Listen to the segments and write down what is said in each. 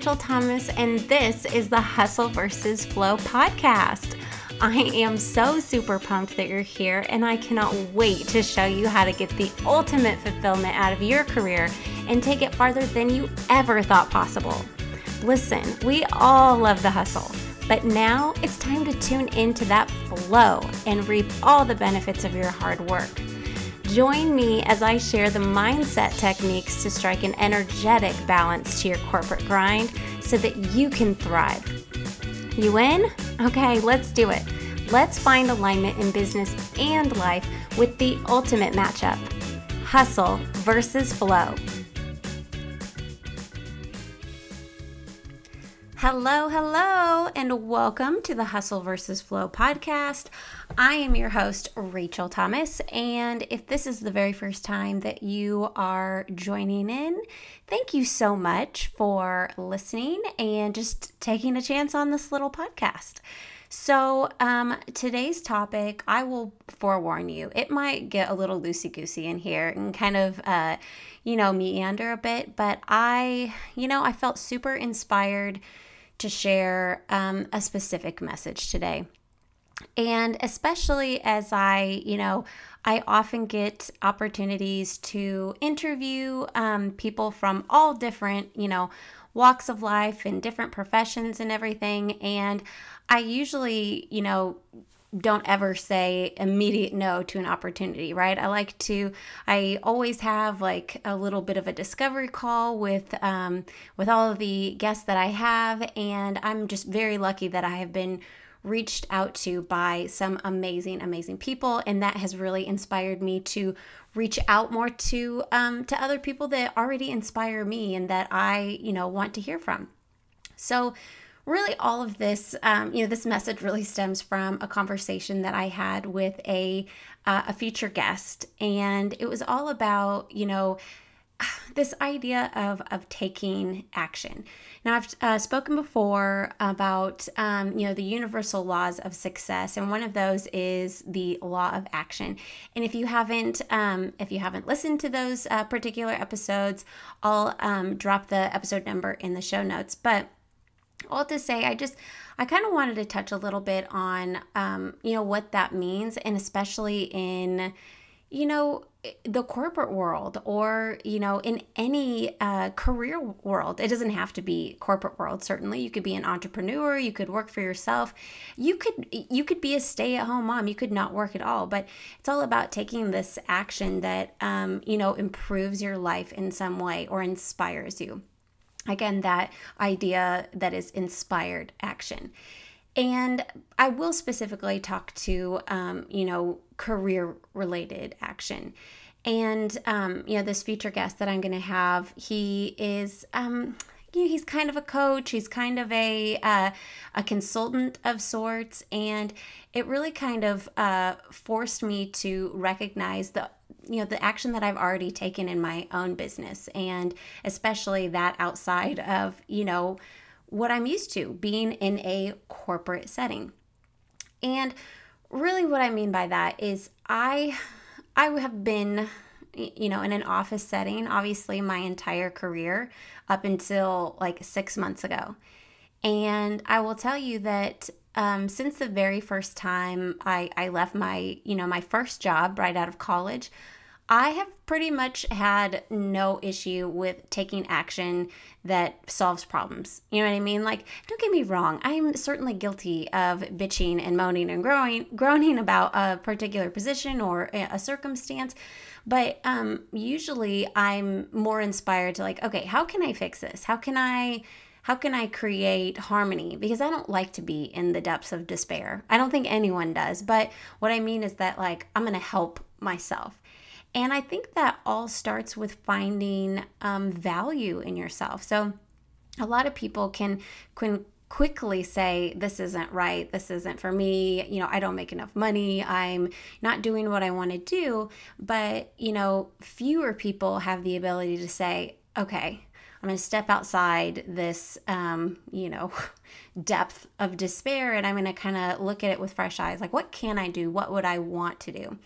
Rachel Thomas, and this is the Hustle versus Flow podcast. I am so super pumped that you're here, and I cannot wait to show you how to get the ultimate fulfillment out of your career and take it farther than you ever thought possible. Listen, we all love the hustle, but now it's time to tune into that flow and reap all the benefits of your hard work. Join me as I share the mindset techniques to strike an energetic balance to your corporate grind so that you can thrive. You in? Okay, let's do it. Let's find alignment in business and life with the ultimate matchup hustle versus flow. Hello, hello, and welcome to the Hustle versus Flow podcast. I am your host, Rachel Thomas, and if this is the very first time that you are joining in, thank you so much for listening and just taking a chance on this little podcast. So, um, today's topic, I will forewarn you, it might get a little loosey goosey in here and kind of, uh, you know, meander a bit, but I, you know, I felt super inspired to share um, a specific message today. And especially as I, you know, I often get opportunities to interview um, people from all different, you know, walks of life and different professions and everything. And I usually, you know, don't ever say immediate no to an opportunity, right? I like to, I always have like a little bit of a discovery call with um, with all of the guests that I have, and I'm just very lucky that I have been reached out to by some amazing, amazing people, and that has really inspired me to reach out more to um, to other people that already inspire me and that I, you know, want to hear from. So really all of this um, you know this message really stems from a conversation that i had with a uh, a future guest. And it was all about you know this idea of of taking action. Now i've uh, spoken before about um, you know the universal laws of success. And one of those is the law of action. And if you haven't um, if you haven't listened to those uh, particular episodes i'll um, drop the episode number in the show notes. But all to say, I just, I kind of wanted to touch a little bit on, um, you know, what that means, and especially in, you know, the corporate world or, you know, in any uh, career world. It doesn't have to be corporate world. Certainly, you could be an entrepreneur. You could work for yourself. You could, you could be a stay-at-home mom. You could not work at all. But it's all about taking this action that, um, you know, improves your life in some way or inspires you again that idea that is inspired action. And i will specifically talk to um, you know career related action. And um, you know this future guest that i'm going to have he is um, you know, he's kind of a coach. He's kind of a uh, a consultant of sorts. And it really kind of uh, forced me to recognize the you know the action that I've already taken in my own business and especially that outside of you know what I'm used to being in a corporate setting. And really what I mean by that is I I have been you know in an office setting obviously my entire career up until like 6 months ago. And I will tell you that um, since the very first time I, I left my, you know, my first job right out of college, I have pretty much had no issue with taking action that solves problems. You know what I mean? Like, don't get me wrong, I'm certainly guilty of bitching and moaning and growing, groaning about a particular position or a circumstance. But um, usually I'm more inspired to, like, okay, how can I fix this? How can I how can I create harmony? Because I don't like to be in the depths of despair. I don't think anyone does. But what I mean is that, like, I'm going to help myself. And I think that all starts with finding um, value in yourself. So a lot of people can, can quickly say this isn't right. This isn't for me. You know i don't make enough money. I'm not doing what i want to do. But you know fewer people have the ability to say okay i'm going to step outside this um, you know depth of despair and i'm going to kind of look at it with fresh eyes. Like what can i do? What would i want to do?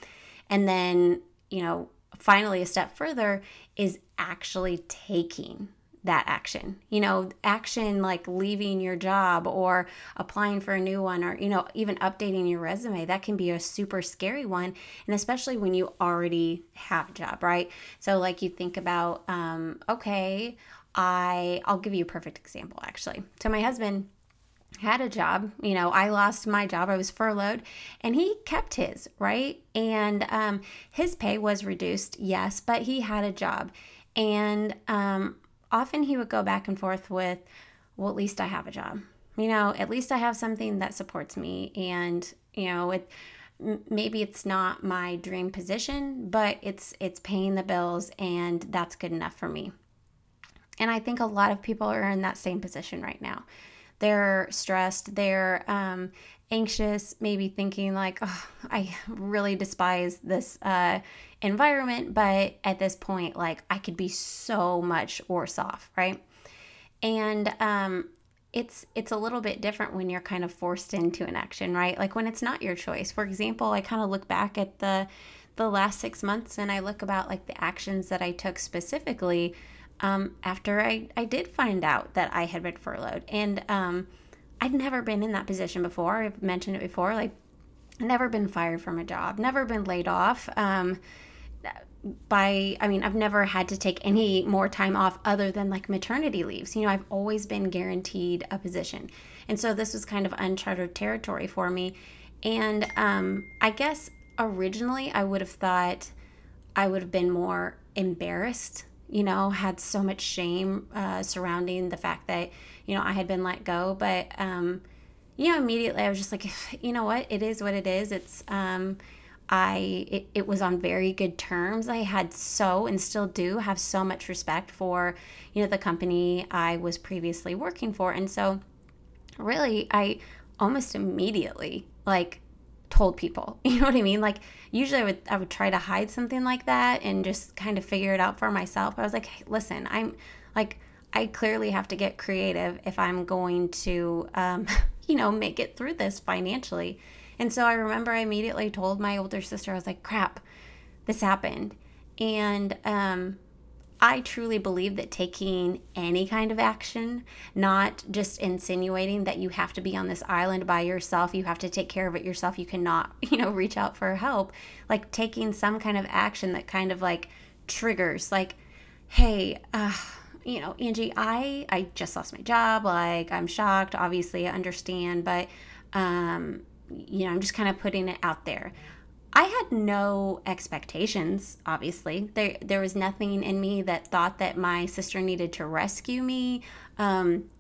And then you know, finally a step further is actually taking that action. You know, action like leaving your job or applying for a new one or, you know, even updating your resume, that can be a super scary one. And especially when you already have a job, right? So, like, you think about, um, okay, I, I'll give you a perfect example actually. So, my husband, had a job. You know, I lost my job. I was furloughed and he kept his, right? And um, his pay was reduced, yes, but he had a job. And um, often he would go back and forth with, well, at least I have a job. You know, at least I have something that supports me. And, you know, it, maybe it's not my dream position, but it's it's paying the bills and that's good enough for me. And I think a lot of people are in that same position right now. They're stressed, they're um, anxious, maybe thinking like, oh, I really despise this uh, environment, but at this point, like I could be so much worse off, right? And um, it's it's a little bit different when you're kind of forced into an action, right? Like when it's not your choice. For example, I kind of look back at the the last six months and I look about like the actions that I took specifically um, after I, I did find out that I had been furloughed. And um, I'd never been in that position before. I've mentioned it before. Like, never been fired from a job, never been laid off. Um, by i mean i've never had to take any more time off other than like maternity leaves you know i've always been guaranteed a position and so this was kind of uncharted territory for me and um, i guess originally i would have thought i would have been more embarrassed you know had so much shame uh, surrounding the fact that you know i had been let go but um, you know immediately i was just like you know what it is what it is it's um, I it, it was on very good terms. I had so and still do have so much respect for, you know, the company I was previously working for. And so really I almost immediately like told people. You know what I mean? Like usually I would I would try to hide something like that and just kind of figure it out for myself. I was like, hey, listen, I'm like I clearly have to get creative if I'm going to um, you know, make it through this financially. And so I remember I immediately told my older sister, I was like, crap, this happened. And um, I truly believe that taking any kind of action, not just insinuating that you have to be on this island by yourself, you have to take care of it yourself, you cannot, you know, reach out for help, like taking some kind of action that kind of like triggers, like, hey, uh, you know, Angie, I I just lost my job. Like, I'm shocked. Obviously, I understand, but um, you know, I'm just kind of putting it out there. I had no expectations, obviously. There there was nothing in me that thought that my sister needed to rescue me. Um,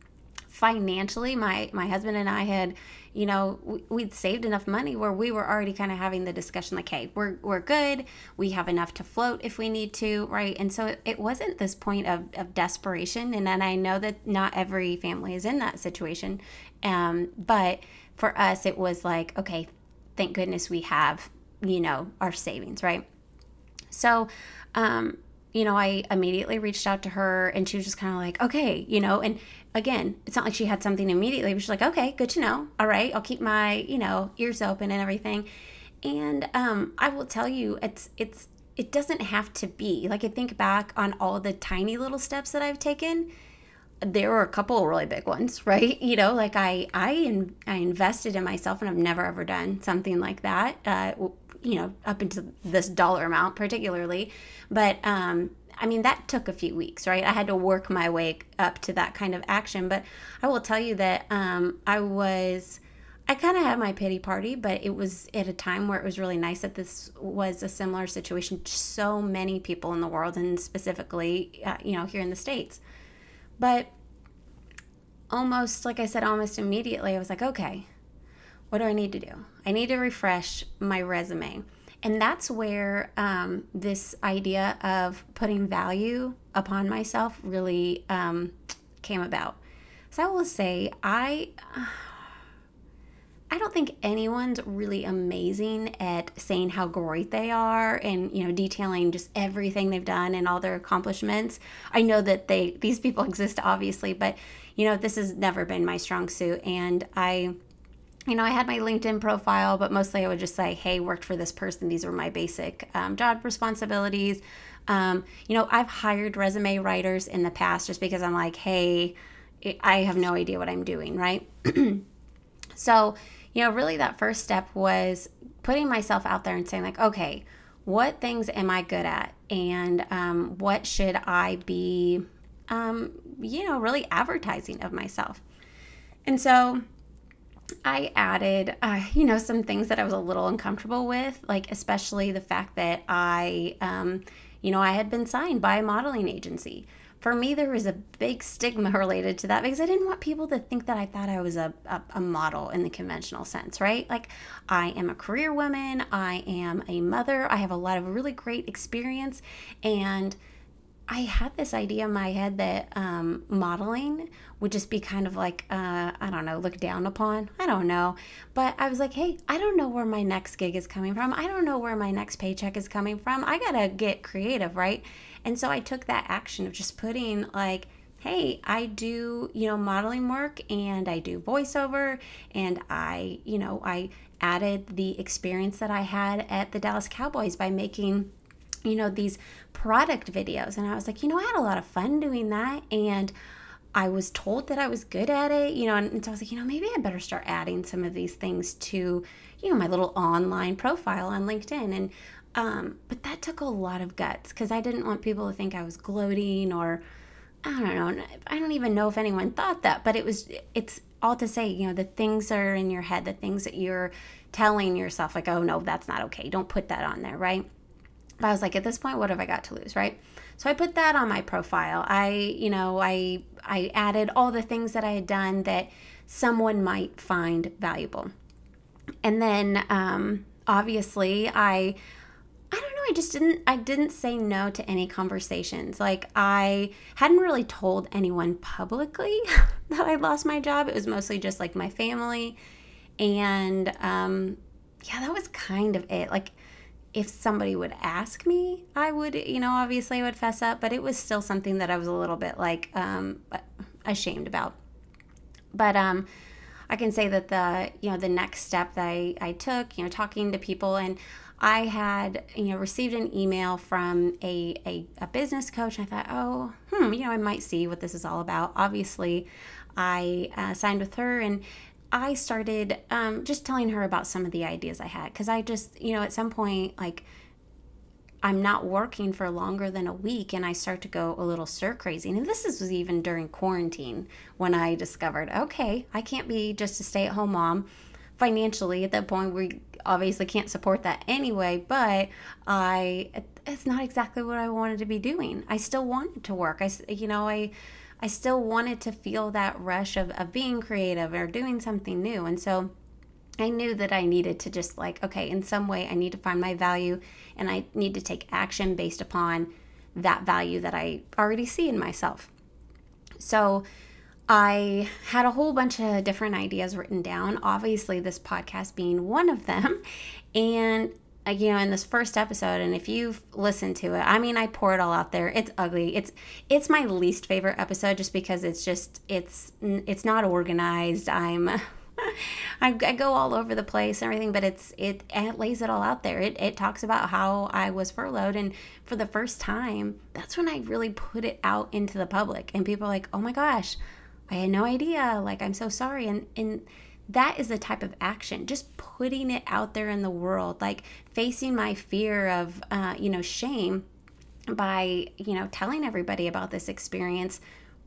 financially, my my husband and I had, you know, we'd saved enough money where we were already kind of having the discussion like, hey, we're we're good. We have enough to float if we need to, right? And so it, it wasn't this point of, of desperation. And then I know that not every family is in that situation. Um, but for us, it was like, okay, thank goodness we have, you know, our savings, right? So, um, you know, I immediately reached out to her and she was just kind of like, okay, you know, and again, it's not like she had something immediately, but she's like, okay, good to know. All right, I'll keep my, you know, ears open and everything. And um, I will tell you, it's, it's, it doesn't have to be like I think back on all the tiny little steps that I've taken there were a couple really big ones, right? You know, like I I in, I invested in myself, and I've never ever done something like that. Uh, you know, up into this dollar amount particularly, but um, I mean that took a few weeks, right? I had to work my way up to that kind of action. But I will tell you that um, I was. I kind of had my pity party, but it was at a time where it was really nice that this was a similar situation to so many people in the world, and specifically, uh, you know, here in the States. But almost, like I said, almost immediately, I was like, okay, what do I need to do? I need to refresh my resume. And that's where um, this idea of putting value upon myself really um, came about. So I will say, I. I don't think anyone's really amazing at saying how great they are and you know detailing just everything they've done and all their accomplishments. I know that they these people exist obviously, but you know this has never been my strong suit and I you know, I had my LinkedIn profile, but mostly I would just say, hey, worked for this person. These were my basic um, job responsibilities. Um, you know, I've hired resume writers in the past just because I'm like, hey, I have no idea what I'm doing, right? so, you know, really that first step was putting myself out there and saying, like, okay, what things am I good at? And um, what should I be, um, you know, really advertising of myself? And so I added, uh, you know, some things that I was a little uncomfortable with, like especially the fact that I, um, you know, I had been signed by a modeling agency. For me, there was a big stigma related to that because I didn't want people to think that I thought I was a, a, a model in the conventional sense, right? Like, I am a career woman, I am a mother, I have a lot of really great experience, and I had this idea in my head that um, modeling would just be kind of like, uh, I don't know, looked down upon. I don't know. But I was like, hey, I don't know where my next gig is coming from. I don't know where my next paycheck is coming from. I got to get creative, right? And so I took that action of just putting, like, hey, I do, you know, modeling work and I do voiceover and I, you know, I added the experience that I had at the Dallas Cowboys by making you know, these product videos. And I was like, you know, I had a lot of fun doing that. And I was told that I was good at it, you know, and, and so I was like, you know, maybe I better start adding some of these things to, you know, my little online profile on LinkedIn. And, um, but that took a lot of guts because I didn't want people to think I was gloating or, I don't know. I don't even know if anyone thought that, but it was, it's all to say, you know, the things that are in your head, the things that you're telling yourself, like, oh, no, that's not okay. Don't put that on there, right? But I was like, at this point, what have I got to lose, right? So I put that on my profile. I, you know, I I added all the things that I had done that someone might find valuable. And then um, obviously I I don't know, I just didn't I didn't say no to any conversations. Like I hadn't really told anyone publicly that I lost my job. It was mostly just like my family. And um yeah, that was kind of it. Like if somebody would ask me, I would, you know, obviously I would fess up, but it was still something that I was a little bit like um, ashamed about. But um, I can say that the, you know, the next step that I, I took, you know, talking to people and I had, you know, received an email from a, a, a business coach. And I thought, oh, hmm, you know, I might see what this is all about. Obviously, I uh, signed with her and I started um, just telling her about some of the ideas I had because I just, you know, at some point, like, I'm not working for longer than a week and I start to go a little stir crazy. And this was even during quarantine when I discovered, okay, I can't be just a stay at home mom. Financially, at that point, we obviously can't support that anyway, but I, it's not exactly what I wanted to be doing. I still wanted to work. I, you know, I, I still wanted to feel that rush of, of being creative or doing something new. And so I knew that I needed to just like, okay, in some way, I need to find my value and I need to take action based upon that value that I already see in myself. So I had a whole bunch of different ideas written down, obviously, this podcast being one of them. And you know in this first episode and if you've listened to it i mean i pour it all out there it's ugly it's it's my least favorite episode just because it's just it's it's not organized i'm I, I go all over the place and everything, but it's it, it lays it all out there. It, it talks about how I was furloughed, and for the first time, that's when I really put it out into the public, and people are like, "Oh my gosh, I had no idea! Like, I'm so sorry." And and that is the type of action just putting it out there in the world like facing my fear of uh, you know shame by you know telling everybody about this experience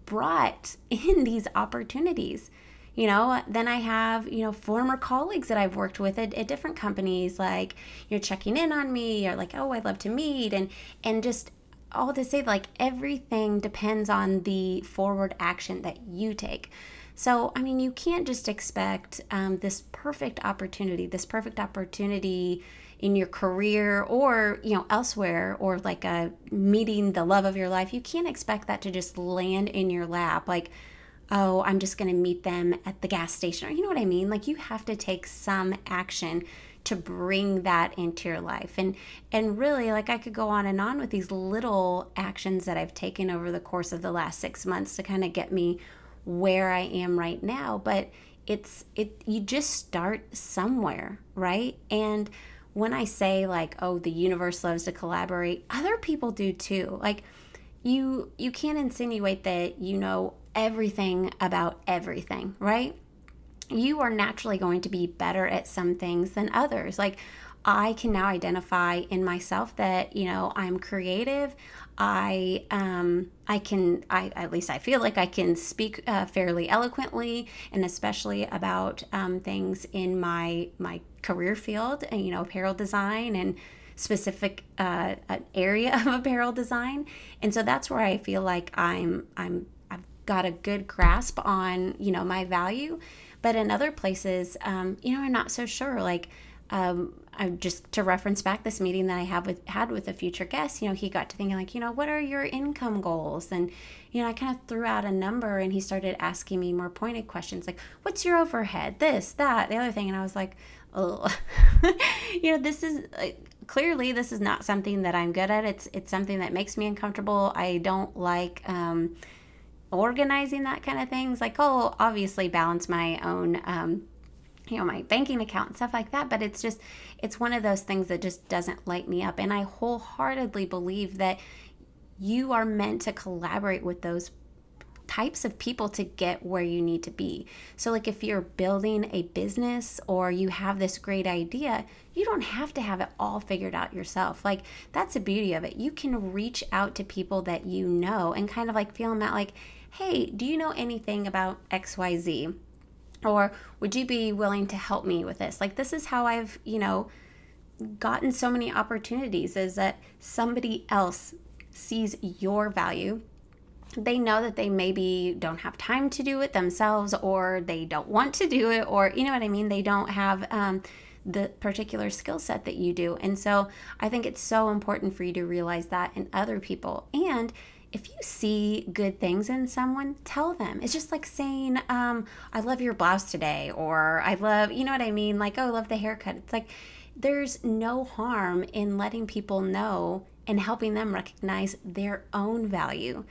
brought in these opportunities. You know then i have you know former colleagues that i've worked with at, at different companies like you're checking in on me or like oh i'd love to meet and and just all to say like everything depends on the forward action that you take so, I mean, you can't just expect um, this perfect opportunity, this perfect opportunity in your career or you know elsewhere or like a meeting the love of your life. You can't expect that to just land in your lap like oh i'm just going to meet them at the gas station. Or you know what i mean? Like you have to take some action to bring that into your life. And and really like i could go on and on with these little actions that i've taken over the course of the last six months to kind of get me where I am right now, but it's it you just start somewhere, right? And when I say like, oh, the universe loves to collaborate, other people do too. Like you you can't insinuate that you know everything about everything, right? You are naturally going to be better at some things than others. Like I can now identify in myself that, you know, I'm creative. I um I can I at least I feel like I can speak uh, fairly eloquently and especially about um, things in my my career field and you know apparel design and specific uh, area of apparel design and so that's where I feel like I'm I'm I've got a good grasp on you know my value but in other places um, you know I'm not so sure like um, I just to reference back this meeting that I have with had with a future guest, you know, he got to thinking like, you know, what are your income goals? And you know, I kind of threw out a number and he started asking me more pointed questions like, what's your overhead? This, that, the other thing. And I was like, oh, you know, this is like, clearly this is not something that I'm good at. It's it's something that makes me uncomfortable. I don't like um, organizing that kind of things. Like, oh, obviously balance my own. Um, you know my banking account and stuff like that but it's just it's one of those things that just doesn't light me up and i wholeheartedly believe that you are meant to collaborate with those types of people to get where you need to be. So, like if you're building a business or you have this great idea, you don't have to have it all figured out yourself. Like, that's the beauty of it. You can reach out to people that you know and kind of like feel them out, like, hey, do you know anything about XYZ? Or would you be willing to help me with this? Like, this is how I've, you know, gotten so many opportunities is that somebody else sees your value. They know that they maybe don't have time to do it themselves, or they don't want to do it, or you know what I mean? They don't have um, the particular skill set that you do. And so I think it's so important for you to realize that in other people. And if you see good things in someone, tell them. It's just like saying, um, I love your blouse today, or I love, you know what I mean? Like, oh, I love the haircut. It's like there's no harm in letting people know and helping them recognize their own value.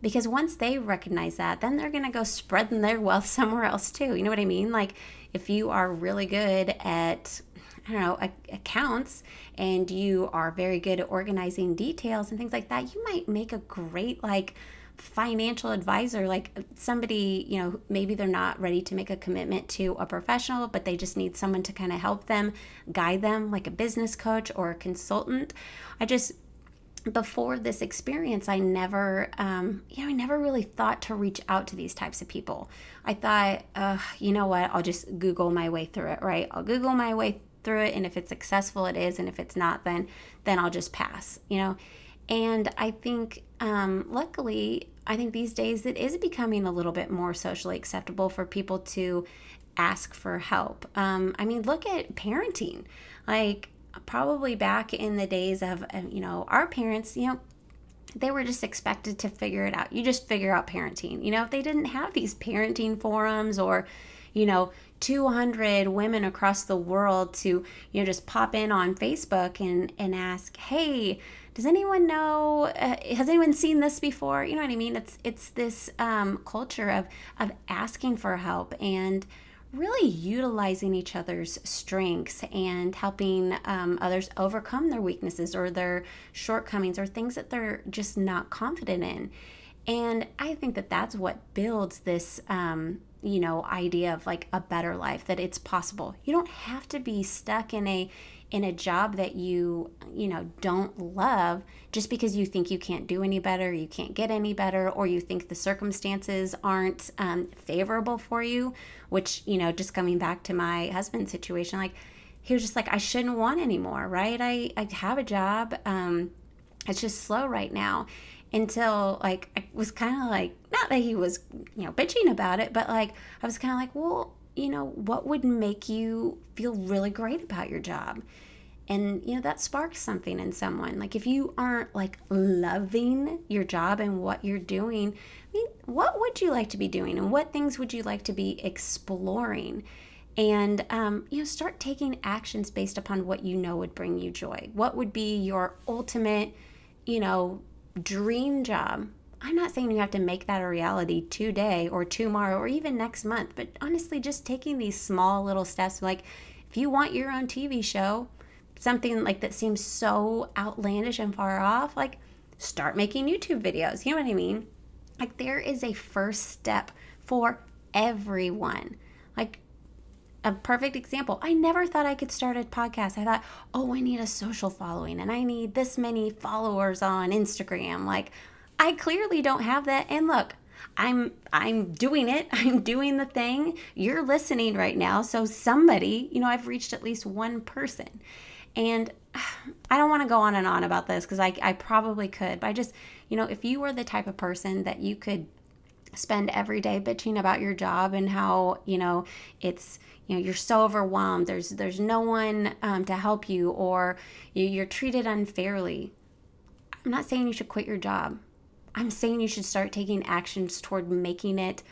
Because once they recognize that, then they're to go spreading their wealth somewhere else too. You know what I mean? Like, if you are really good at I don't know, accounts and you are very good at organizing details and things like that, you might make a great like financial advisor. Like somebody you know maybe they're not ready to make a commitment to a professional but they just need someone to kind of help them guide them like a business coach or a consultant. I just before this experience i never um, you know i never really thought to reach out to these types of people. I thought uh, you know what? I'll just google my way through it right? I'll google my way through it and if it's successful it is and if it's not then then i'll just pass you know and i think um, luckily i think these days it is becoming a little bit more socially acceptable for people to ask for help um, i mean look at parenting like probably back in the days of you know our parents you know they were just expected to figure it out. You just figure out parenting. You know, if they didn't have these parenting forums or, you know, 200 women across the world to you know just pop in on facebook and and ask hey does anyone know uh, has anyone seen this before? You know what i mean? It's it's this um, culture of of asking for help and really utilizing each other's strengths and helping um, others overcome their weaknesses or their shortcomings or things that they're just not confident in. And i think that that's what builds this um, you know idea of like a better life that it's possible. You don't have to be stuck in a in a job that you you know don't love just because you think you can't do any better you can't get any better or you think the circumstances aren't um, favorable for you which you know just coming back to my husband's situation like he was just like i shouldn't want anymore right? I i have a job um it's just slow right now until like I was kind of like not that he was you know bitching about it, but like I was kind of like, well, you know, what would make you feel really great about your job? And you know that sparks something in someone. Like if you aren't like loving your job and what you're doing, I mean, what would you like to be doing, and what things would you like to be exploring? and um, you know start taking actions based upon what you know would bring you joy what would be your ultimate you know dream job. I'm not saying you have to make that a reality today or tomorrow or even next month, but honestly, just taking these small little steps like if you want your own TV show, something like that seems so outlandish and far off, like start making YouTube videos. You know what I mean? Like there is a first step for everyone. A perfect example. I never thought I could start a podcast. I thought, oh, I need a social following and I need this many followers on Instagram. Like, I clearly don't have that. And look, I'm I'm doing it. I'm doing the thing. You're listening right now. So somebody, you know, I've reached at least one person. And I don't want to go on and on about this because I, I probably could, but I just, you know, if you were the type of person that you could spend every day bitching about your job and how, you know, it's, you know, you're so overwhelmed, there's, there's no one um, to help you, or you, you're treated unfairly. I'm not saying you should quit your job. I'm saying you should start taking actions toward making it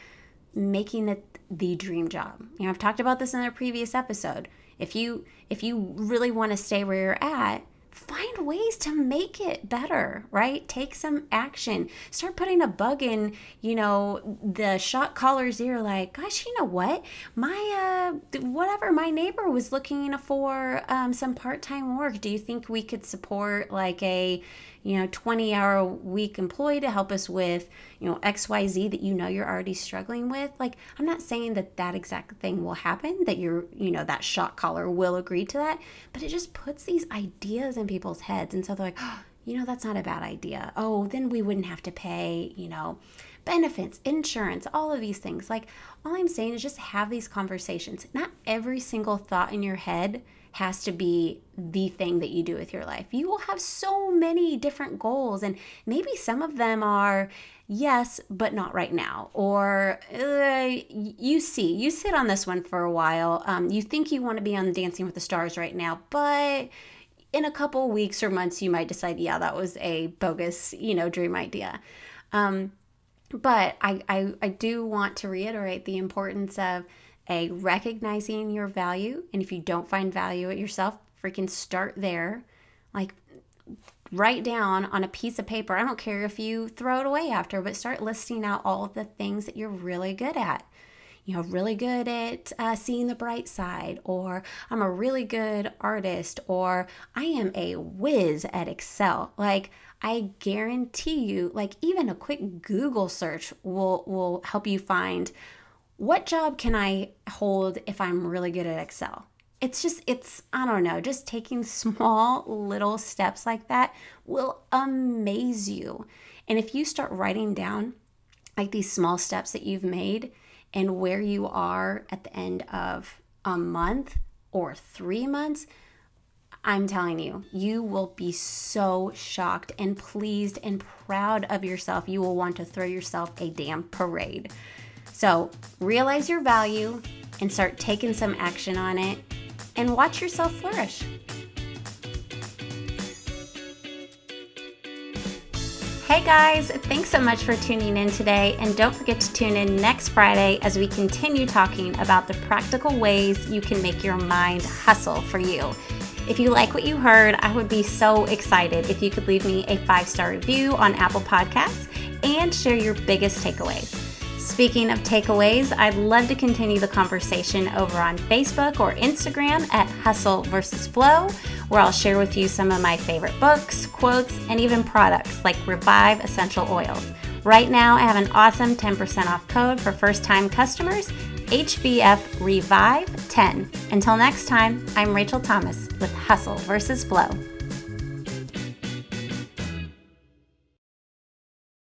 making it the dream job. You know, I've talked about this in a previous episode. If you if you really want to stay where you're at, find ways to make it better, right? Take some action. Start putting a bug in, you know, the shot caller's ear like, gosh, you know what? My, uh, whatever, my neighbor was looking for um, some part time work. Do you think we could support like a, you know 20 hour week employee to help us with you know xyz that you know you're already struggling with like i'm not saying that that exact thing will happen that you're you know that shot caller will agree to that but it just puts these ideas in people's heads and so they're like oh, you know that's not a bad idea oh then we wouldn't have to pay you know benefits, insurance, all of these things. Like, all I'm saying is just have these conversations. Not every single thought in your head has to be the thing that you do with your life. You will have so many different goals, and maybe some of them are yes, but not right now. Or uh, you see, you sit on this one for a while. Um, you think you want to be on Dancing with the Stars right now, but in a couple weeks or months, you might decide, yeah, that was a bogus, you know, dream idea. Um, but I, I, I do want to reiterate the importance of a recognizing your value and if you don't find value at yourself freaking start there. Like write down on a piece of paper i don't care if you throw it away after but start listing out all of the things that you're really good at. You know really good at uh, seeing the bright side or i'm a really good artist or i am a whiz at excel. Like i guarantee you like even a quick google search will will help you find what job can I hold if I'm really good at Excel? It's just, it's, I don't know, just taking small little steps like that will amaze you. And if you start writing down like these small steps that you've made and where you are at the end of a month or three months, I'm telling you, you will be so shocked and pleased and proud of yourself. You will want to throw yourself a damn parade. So realize your value and start taking some action on it and watch yourself flourish. Hey guys, thanks so much for tuning in today. And don't forget to tune in next Friday as we continue talking about the practical ways you can make your mind hustle for you. If you like what you heard, I would be so excited if you could leave me a five star review on Apple Podcasts and share your biggest takeaways. Speaking of takeaways, I'd love to continue the conversation over on Facebook or Instagram at Hustle versus Flow, where I'll share with you some of my favorite books, quotes, and even products like Revive Essential Oils. Right now, I have an awesome 10% off code for first time customers HVF Revive 10. Until next time, I'm Rachel Thomas with Hustle versus Flow.